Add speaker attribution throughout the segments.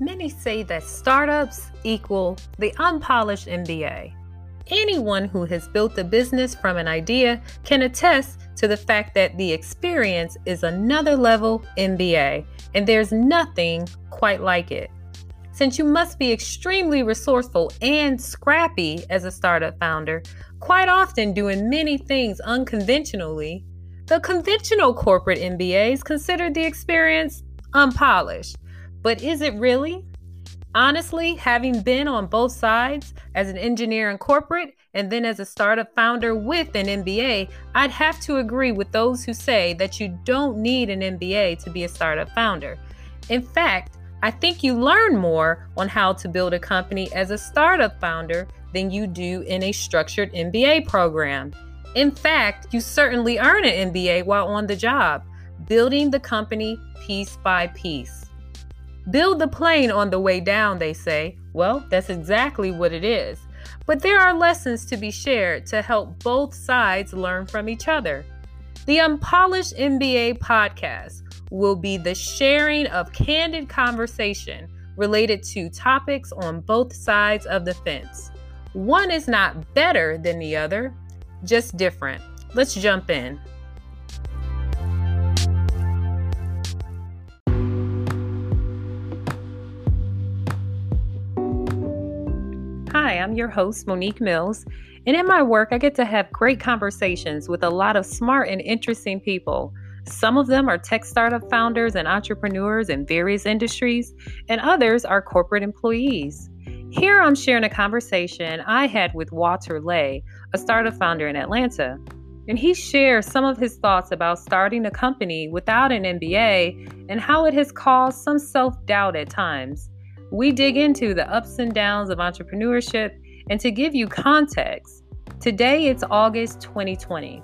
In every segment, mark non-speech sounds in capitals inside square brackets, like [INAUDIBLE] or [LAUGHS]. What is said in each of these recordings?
Speaker 1: Many say that startups equal the unpolished MBA. Anyone who has built a business from an idea can attest to the fact that the experience is another level MBA, and there's nothing quite like it. Since you must be extremely resourceful and scrappy as a startup founder, quite often doing many things unconventionally, the conventional corporate MBAs consider the experience unpolished. But is it really? Honestly, having been on both sides as an engineer in corporate and then as a startup founder with an MBA, I'd have to agree with those who say that you don't need an MBA to be a startup founder. In fact, I think you learn more on how to build a company as a startup founder than you do in a structured MBA program. In fact, you certainly earn an MBA while on the job, building the company piece by piece. Build the plane on the way down, they say. Well, that's exactly what it is. But there are lessons to be shared to help both sides learn from each other. The Unpolished MBA podcast will be the sharing of candid conversation related to topics on both sides of the fence. One is not better than the other, just different. Let's jump in. I'm your host, Monique Mills. And in my work, I get to have great conversations with a lot of smart and interesting people. Some of them are tech startup founders and entrepreneurs in various industries, and others are corporate employees. Here I'm sharing a conversation I had with Walter Lay, a startup founder in Atlanta. And he shares some of his thoughts about starting a company without an MBA and how it has caused some self doubt at times. We dig into the ups and downs of entrepreneurship, and to give you context, today it's August 2020,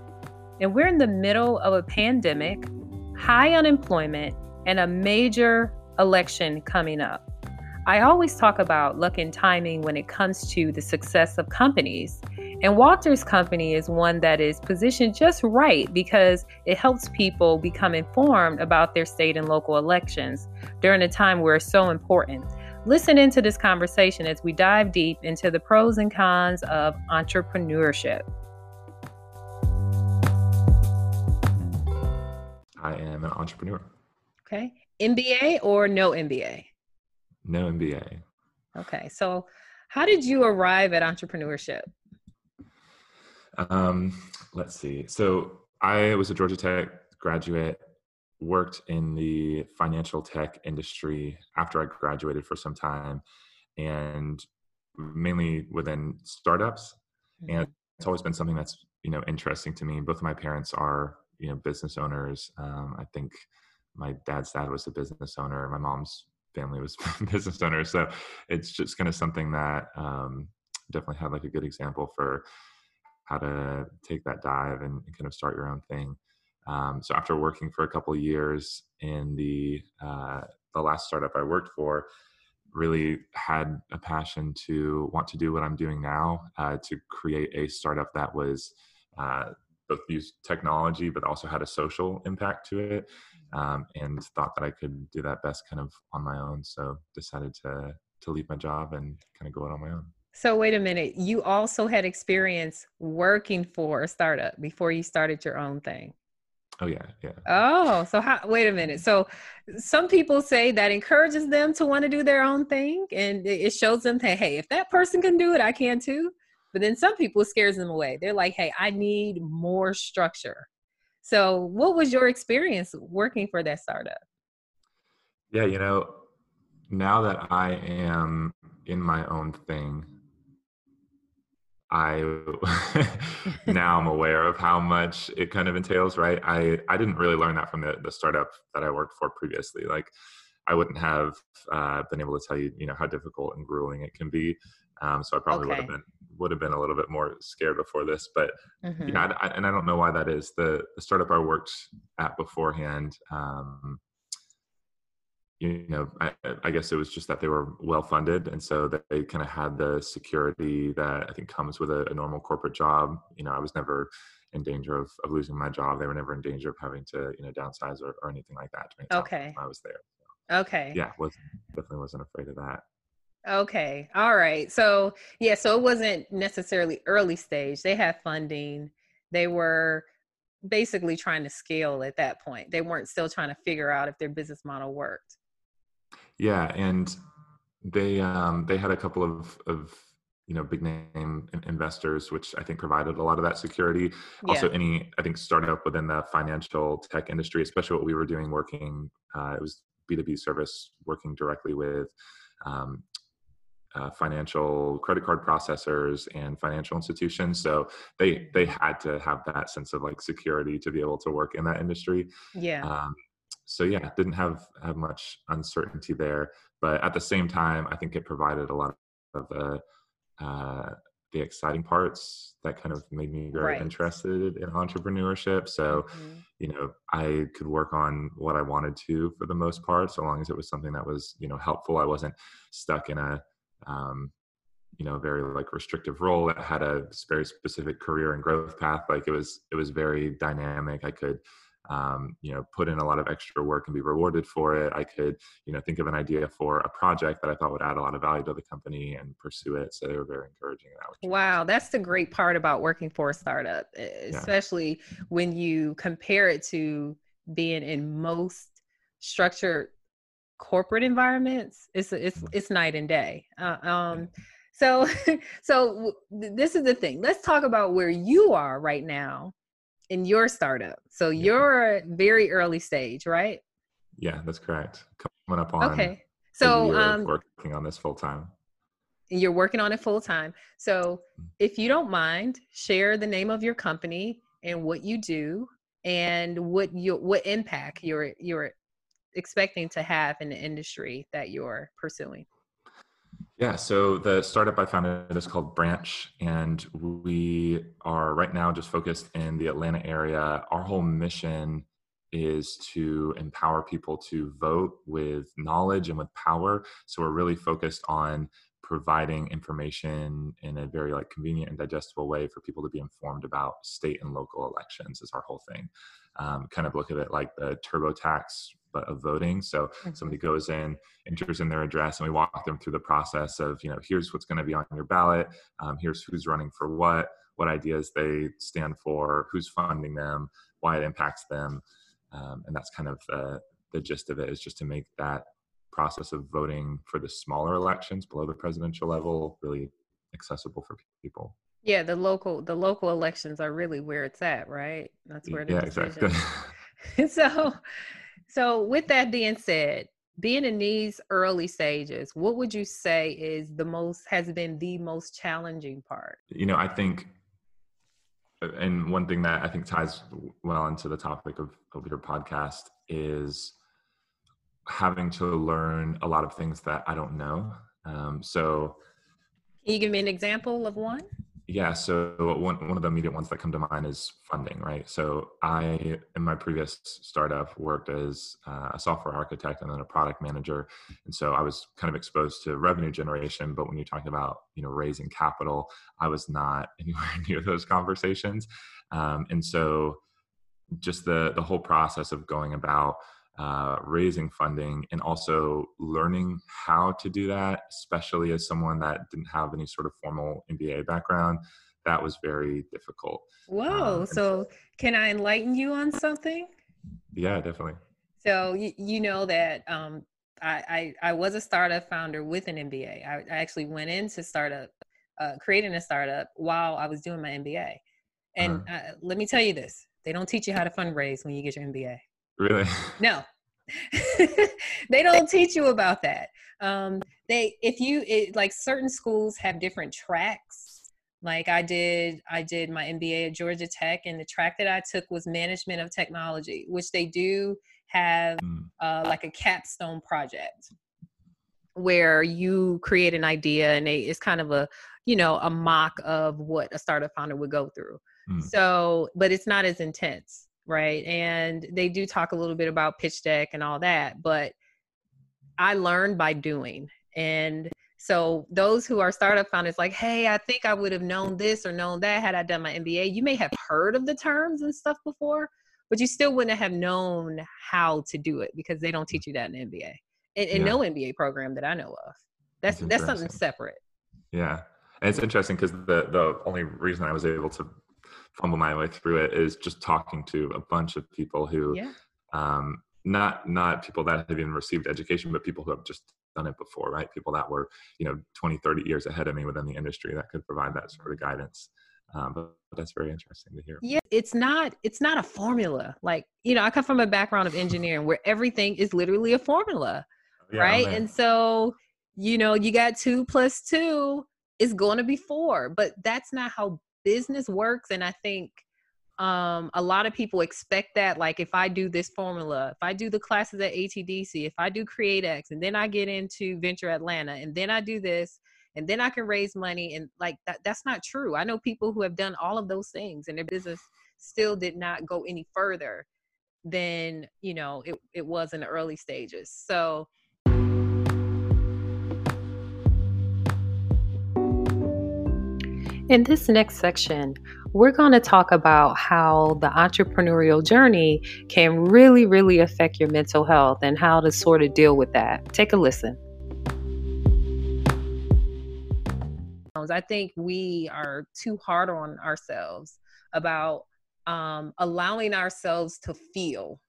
Speaker 1: and we're in the middle of a pandemic, high unemployment, and a major election coming up. I always talk about luck and timing when it comes to the success of companies. And Walter's company is one that is positioned just right because it helps people become informed about their state and local elections during a time where it's so important. Listen into this conversation as we dive deep into the pros and cons of entrepreneurship.
Speaker 2: I am an entrepreneur.
Speaker 1: Okay. MBA or no MBA?
Speaker 2: No MBA.
Speaker 1: Okay. So, how did you arrive at entrepreneurship?
Speaker 2: Um, let's see. So I was a Georgia Tech graduate, worked in the financial tech industry after I graduated for some time, and mainly within startups. Mm-hmm. And it's always been something that's you know interesting to me. Both of my parents are you know business owners. Um, I think my dad's dad was a business owner. My mom's family was [LAUGHS] business owners. So it's just kind of something that um, definitely had like a good example for how to take that dive and, and kind of start your own thing. Um, so after working for a couple years in the uh, the last startup I worked for, really had a passion to want to do what I'm doing now uh, to create a startup that was uh, both use technology but also had a social impact to it, um, and thought that I could do that best kind of on my own. So decided to to leave my job and kind of go out on my own.
Speaker 1: So wait a minute, you also had experience working for a startup before you started your own thing.
Speaker 2: Oh yeah, yeah.
Speaker 1: Oh, so how wait a minute. So some people say that encourages them to want to do their own thing and it shows them that hey, if that person can do it, I can too. But then some people scares them away. They're like, "Hey, I need more structure." So, what was your experience working for that startup?
Speaker 2: Yeah, you know, now that I am in my own thing, I [LAUGHS] now I'm [LAUGHS] aware of how much it kind of entails, right? I, I didn't really learn that from the, the startup that I worked for previously. Like I wouldn't have uh, been able to tell you, you know, how difficult and grueling it can be. Um, so I probably okay. would have been would have been a little bit more scared before this. But mm-hmm. yeah, I, I, and I don't know why that is. The the startup I worked at beforehand, um, you know, I, I, guess it was just that they were well funded, and so they kind of had the security that I think comes with a, a, normal corporate job. You know, I was never in danger of, of losing my job. They were never in danger of having to, you know, downsize or, or anything like that.
Speaker 1: okay.
Speaker 2: I was there.
Speaker 1: Okay.
Speaker 2: Yeah, was definitely wasn't afraid of that.
Speaker 1: Okay. All right. So, yeah, so it wasn't necessarily early stage. They had funding. They were basically trying to scale at that point. They weren't still trying to figure out if their business model worked.
Speaker 2: Yeah, and they um they had a couple of of you know big name investors which i think provided a lot of that security. Yeah. also any i think startup within the financial tech industry especially what we were doing working uh, it was b2b service working directly with um, uh, financial credit card processors and financial institutions. So they they had to have that sense of like security to be able to work in that industry.
Speaker 1: Yeah. Um,
Speaker 2: so yeah didn't have have much uncertainty there but at the same time i think it provided a lot of the uh, the exciting parts that kind of made me very right. interested in entrepreneurship. So, mm-hmm. you know, I could work on what I wanted to for the most part, so long as it was something that was, you know, helpful. I wasn't stuck in a, um, you know, very like restrictive role that had a very specific career and growth path. Like it was, it was very dynamic. I could, um, you know put in a lot of extra work and be rewarded for it. I could you know think of an idea for a project that i thought would add a lot of value to the company and pursue it. So they were very encouraging
Speaker 1: that wow that's the great part about working for a startup especially yeah. when you compare it to being in most structured corporate environments it's it's mm-hmm. it's night and day. Uh, um so [LAUGHS] so this is the thing. Let's talk about where you are right now in your startup. So yeah. you're very early stage, right?
Speaker 2: Yeah, that's correct. Coming up on
Speaker 1: okay. So
Speaker 2: um, working on this full time.
Speaker 1: You're working on it full time. So mm. if you don't mind, share the name of your company and what you do and what you what impact you're you're expecting to have in the industry that you're pursuing.
Speaker 2: Yeah, so the startup I founded is called Branch, and we are right now just focused in the Atlanta area. Our whole mission is to empower people to vote with knowledge and with power. So we're really focused on providing information in a very like convenient and digestible way for people to be informed about state and local elections is our whole thing um, kind of look at it like the TurboTax of voting. So mm-hmm. somebody goes in, enters in their address, and we walk them through the process of, you know, here's what's going to be on your ballot, um, here's who's running for what, what ideas they stand for, who's funding them, why it impacts them, um, and that's kind of the the gist of it is just to make that process of voting for the smaller elections below the presidential level really accessible for people.
Speaker 1: Yeah, the local the local elections are really where it's at, right? That's where the
Speaker 2: yeah, decision.
Speaker 1: exactly. [LAUGHS] [LAUGHS] so so, with that being said, being in these early stages, what would you say is the most, has been the most challenging part?
Speaker 2: You know, I think, uh, and one thing that I think ties well into the topic of, of your podcast is having to learn a lot of things that I don't know. Um, so,
Speaker 1: can you give me an example of one?
Speaker 2: Yeah, so one one of the immediate ones that come to mind is funding, right? So I, in my previous startup, worked as uh, a software architect and then a product manager, and so I was kind of exposed to revenue generation. But when you're talking about you know raising capital, I was not [LAUGHS] anywhere near those conversations, um, and so just the the whole process of going about uh, raising funding and also learning how to do that, especially as someone that didn't have any sort of formal MBA background, that was very difficult.
Speaker 1: Whoa. Um, so, can I enlighten you on something?
Speaker 2: Yeah, definitely.
Speaker 1: So, you, you know that um, I, I, I, was a startup founder with an MBA. I, I actually went into startup, uh, creating a startup while I was doing my MBA. And uh-huh. uh, let me tell you this they don't teach you how to fundraise when you get your MBA.
Speaker 2: Really?
Speaker 1: No. [LAUGHS] they don't teach you about that. Um, they if you it, like certain schools have different tracks. Like I did, I did my MBA at Georgia Tech, and the track that I took was management of technology, which they do have mm. uh, like a capstone project where you create an idea and they, it's kind of a you know a mock of what a startup founder would go through. Mm. So, but it's not as intense right? And they do talk a little bit about pitch deck and all that, but I learned by doing. And so those who are startup founders, like, hey, I think I would have known this or known that had I done my MBA. You may have heard of the terms and stuff before, but you still wouldn't have known how to do it because they don't teach you that in MBA. and, and yeah. no MBA program that I know of. That's that's, that's something separate.
Speaker 2: Yeah, and it's interesting because the the only reason I was able to fumble my way through it is just talking to a bunch of people who, yeah. um, not not people that have even received education, but people who have just done it before, right? People that were you know 20, 30 years ahead of me within the industry that could provide that sort of guidance. Um, but, that's very interesting to hear.
Speaker 1: Yeah, it's not it's not a formula. Like you know, I come from a background of engineering where everything is literally a formula, oh, yeah, right? And so you know, you got two plus two is going to be four, but that's not how business works. And I think um, a lot of people expect that, like, if I do this formula, if I do the classes at ATDC, if I do Create X, and then I get into Venture Atlanta, and then I do this, and then I can raise money, and like that, that's not true. I know people who have done all of those things, and their business still did not go any further than you know it, it was in the early stages. So In this next section, we're going to talk about how the entrepreneurial journey can really, really affect your mental health and how to sort of deal with that. Take a listen. I think we are too hard on ourselves about um, allowing ourselves to feel.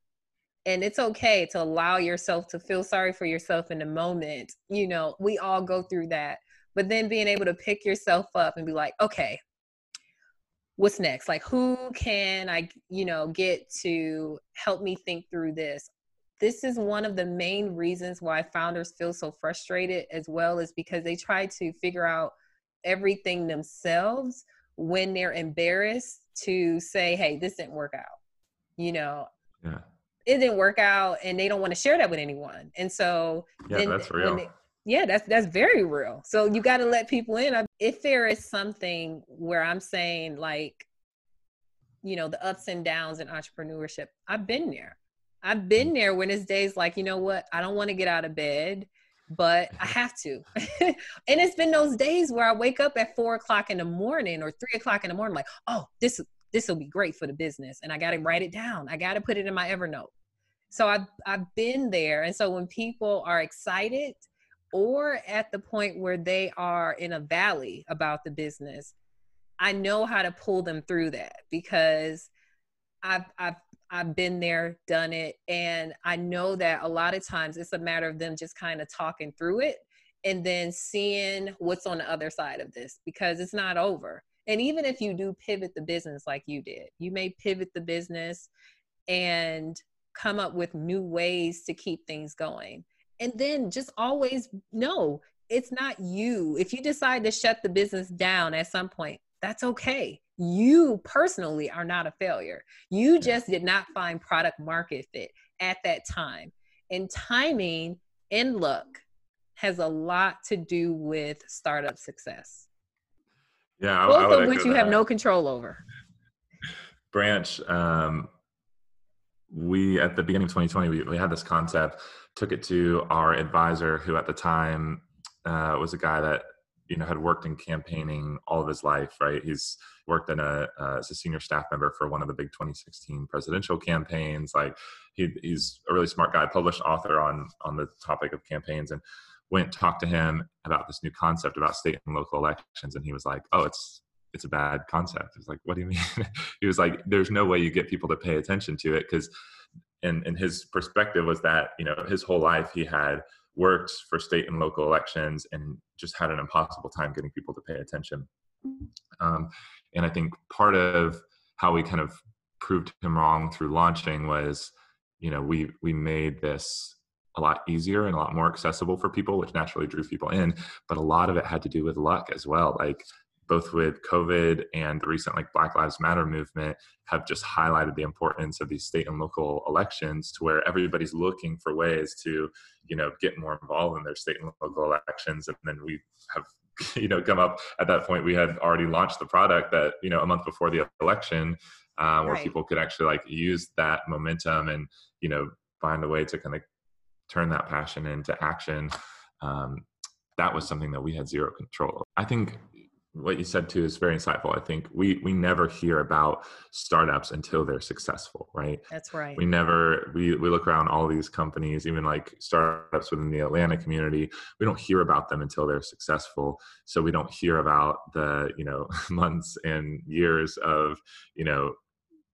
Speaker 1: And it's okay to allow yourself to feel sorry for yourself in the moment. You know, we all go through that but then being able to pick yourself up and be like okay what's next? Like who can i you know get to help me think through this? This is one of the main reasons why founders feel so frustrated as well is because they try to figure out everything themselves when they're embarrassed to say hey this didn't work out you know? Yeah. It didn't work out and they don't want to share that with anyone. And so
Speaker 2: yeah that's real. they,
Speaker 1: yeah that's that's very real. So you got to let people in. If there is something where i'm saying like you know the ups and downs in entrepreneurship i've been there. I've been there when it's days like you know what? I don't want to get out of bed but i have to. [LAUGHS] And it's been those days where i wake up at four o'clock in the morning or three o'clock in the morning like oh this this will be great for the business and i got to write it down. I got to put it in my evernote. So I've, I've been there. And so when people are excited or at the point where they are in a valley about the business, I know how to pull them through that because I've I've I've been there, done it, and I know that a lot of times it's a matter of them just kind of talking through it and then seeing what's on the other side of this because it's not over. And even if you do pivot the business like you did, you may pivot the business and come up with new ways to keep things going and then just always know it's not you. If you decide to shut the business down at some point, that's okay. You personally are not a failure. You just did not find product market fit at that time. And timing and luck has a lot to do with startup success.
Speaker 2: Yeah,
Speaker 1: both of which you that. have no control over.
Speaker 2: Branch, um, we at the beginning of 2020 we, we had this concept took it to our advisor, who at the time uh, was a guy that you know had worked in campaigning all of his life. Right, he's worked in a uh, as a senior staff member for one of the big 2016 presidential campaigns. Like he, he's a really smart guy, published author on on the topic of campaigns, and went talked to him about this new concept about state and local elections, and he was like, "Oh, it's it's a bad concept." It's like, "What do you mean?" [LAUGHS] he was like, "There's no way you get people to pay attention to it because." And, and his perspective was that you know his whole life he had worked for state and local elections and just had an impossible time getting people to pay attention. Um, and i think part of how we kind of proved him wrong through launching was you know we we made this a lot easier and a lot more accessible for people which naturally drew people in but a lot of it had to do with luck as well. Like both with COVID and the recent like Black Lives Matter movement have just highlighted the importance of these state and local elections to where everybody's looking for ways to, you know, get more involved in their state and local elections. And then we have, [LAUGHS] you know, come up at that point, we had already launched the product that, you know, a month before the election, uh, where right. people could actually like use that momentum and, you know, find a way to kind of turn that passion into action. Um, that was something that we had zero control. I think what you said too is very insightful. I think we we never hear about startups until they're successful, right?
Speaker 1: That's right.
Speaker 2: We never we we look around all these companies, even like startups within the Atlanta community. We don't hear about them until they're successful. So we don't hear about the you know [LAUGHS] months and years of you know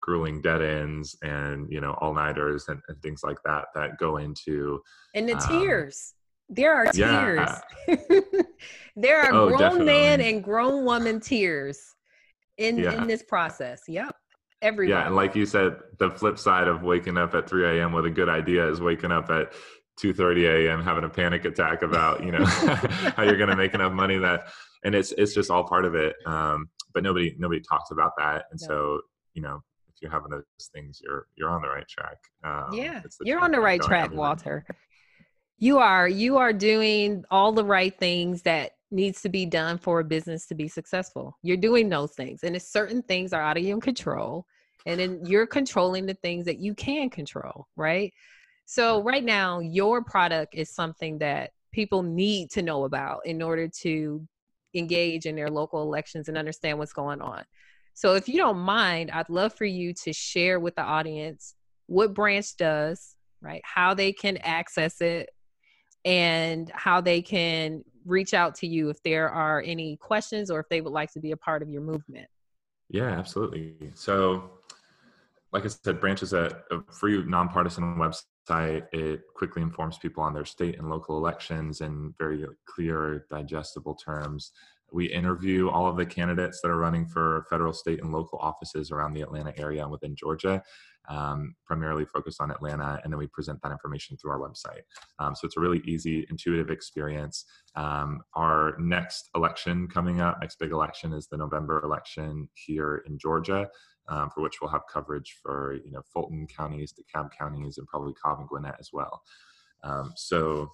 Speaker 2: grueling dead ends and you know all nighters and, and, things like that that go into
Speaker 1: and the um, tears there are tears. Yeah. [LAUGHS] there are oh, grown definitely. man and grown woman tears in yeah. in this process. Yep. Everyone.
Speaker 2: Yeah, and like you said, the flip side of waking up at 3 a.m. with a good idea is waking up at 2:30 a.m. having a panic attack about you know [LAUGHS] how you're going to make enough money that, and it's it's just all part of it. Um, but nobody nobody talks about that, and so you know if you're having those things, you're you're on the right track.
Speaker 1: Um, yeah, you're on the right track, Walter you are you are doing all the right things that needs to be done for a business to be successful. You're doing those things and if certain things are out of your control and then you're controlling the things that you can control right? So right now your product is something that people need to know about in order to engage in their local elections and understand what's going on. So if you don't mind i'd love for you to share with the audience what branch does right? How they can access it and how they can reach out to you if there are any questions or if they would like to be a part of your movement.
Speaker 2: Yeah, absolutely. So, like I said, Branch is a, a free nonpartisan website. It quickly informs people on their state and local elections in very clear, digestible terms. We interview all of the candidates that are running for federal, state, and local offices around the Atlanta area and within Georgia um, primarily focused on Atlanta, and then we present that information through our website. Um, so it's a really easy, intuitive experience. Um, our next election coming up, next big election, is the November election here in Georgia. Um, for which we'll have coverage for you know Fulton counties, DeKalb counties, and probably Cobb and Gwinnett as well. Um, so,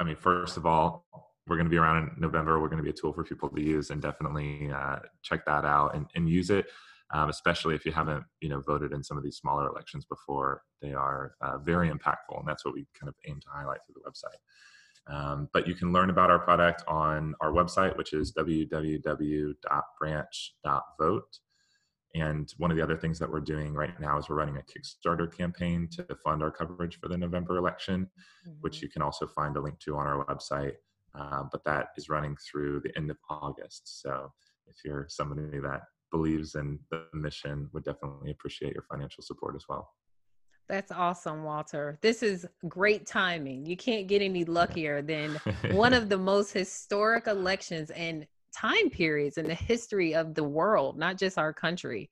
Speaker 2: I mean, first of all, we're going to be around in November. We're going to be a tool for people to use, and definitely uh, check that out and, and use it um, especially if you haven't you know voted in some of these smaller elections before. They are uh, very impactful, and that's what we kind of aim to highlight through the website. Um, but you can learn about our product on our website, which is www.branch.vote. And one of the other things that we're doing right now is we're running a Kickstarter campaign to fund our coverage for the November election, mm-hmm. which you can also find a link to on our website. Uh, but that is running through the end of August. So if you're somebody that believes in the mission would definitely appreciate your financial support as well.
Speaker 1: That's awesome, Walter. This is great timing. You can't get any luckier than one [LAUGHS] of the most historic elections and time periods in the history of the world, not just our country.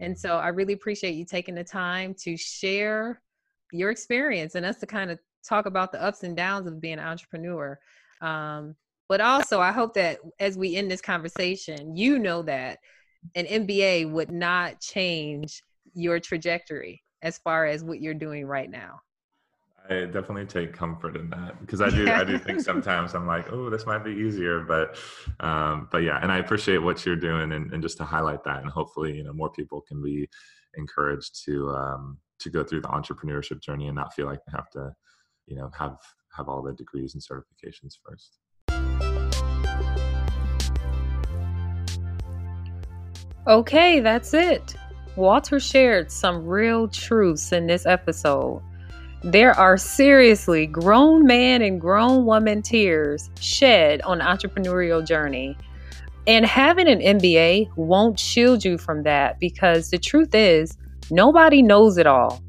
Speaker 1: And so I really appreciate you taking the time to share your experience and us to kind of talk about the ups and downs of being an entrepreneur. Um, but also, I hope that as we end this conversation, you know that an MBA would not change your trajectory as far as what you're doing right now.
Speaker 2: I definitely take comfort in that because I do yeah. I do think [LAUGHS] sometimes I'm like, oh, this might be easier, but um, but yeah, and I appreciate what you're doing and, and just to highlight that, and hopefully you know more people can be encouraged to um, to go through the entrepreneurship journey and not feel like they have to you know have have all the degrees and certifications first.
Speaker 1: Okay, that's it. Walter shared some real truths in this episode. There are seriously grown man and grown woman tears shed on entrepreneurial journey. And having an MBA won't shield you from that because the truth is, nobody knows it all.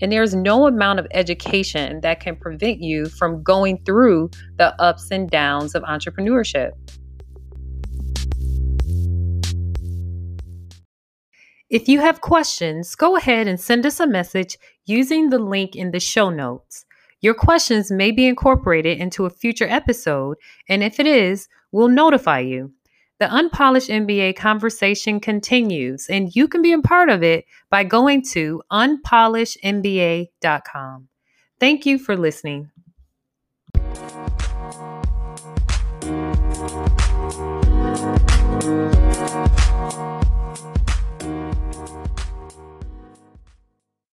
Speaker 1: And there's no amount of education that can prevent you from going through the ups and downs of entrepreneurship. If you have questions, go ahead and send us a message using the link in the show notes. Your questions may be incorporated into a future episode, and if it is, we'll notify you. The Unpolished MBA conversation continues, and you can be a part of it by going to unpolishedmba.com. Thank you for listening.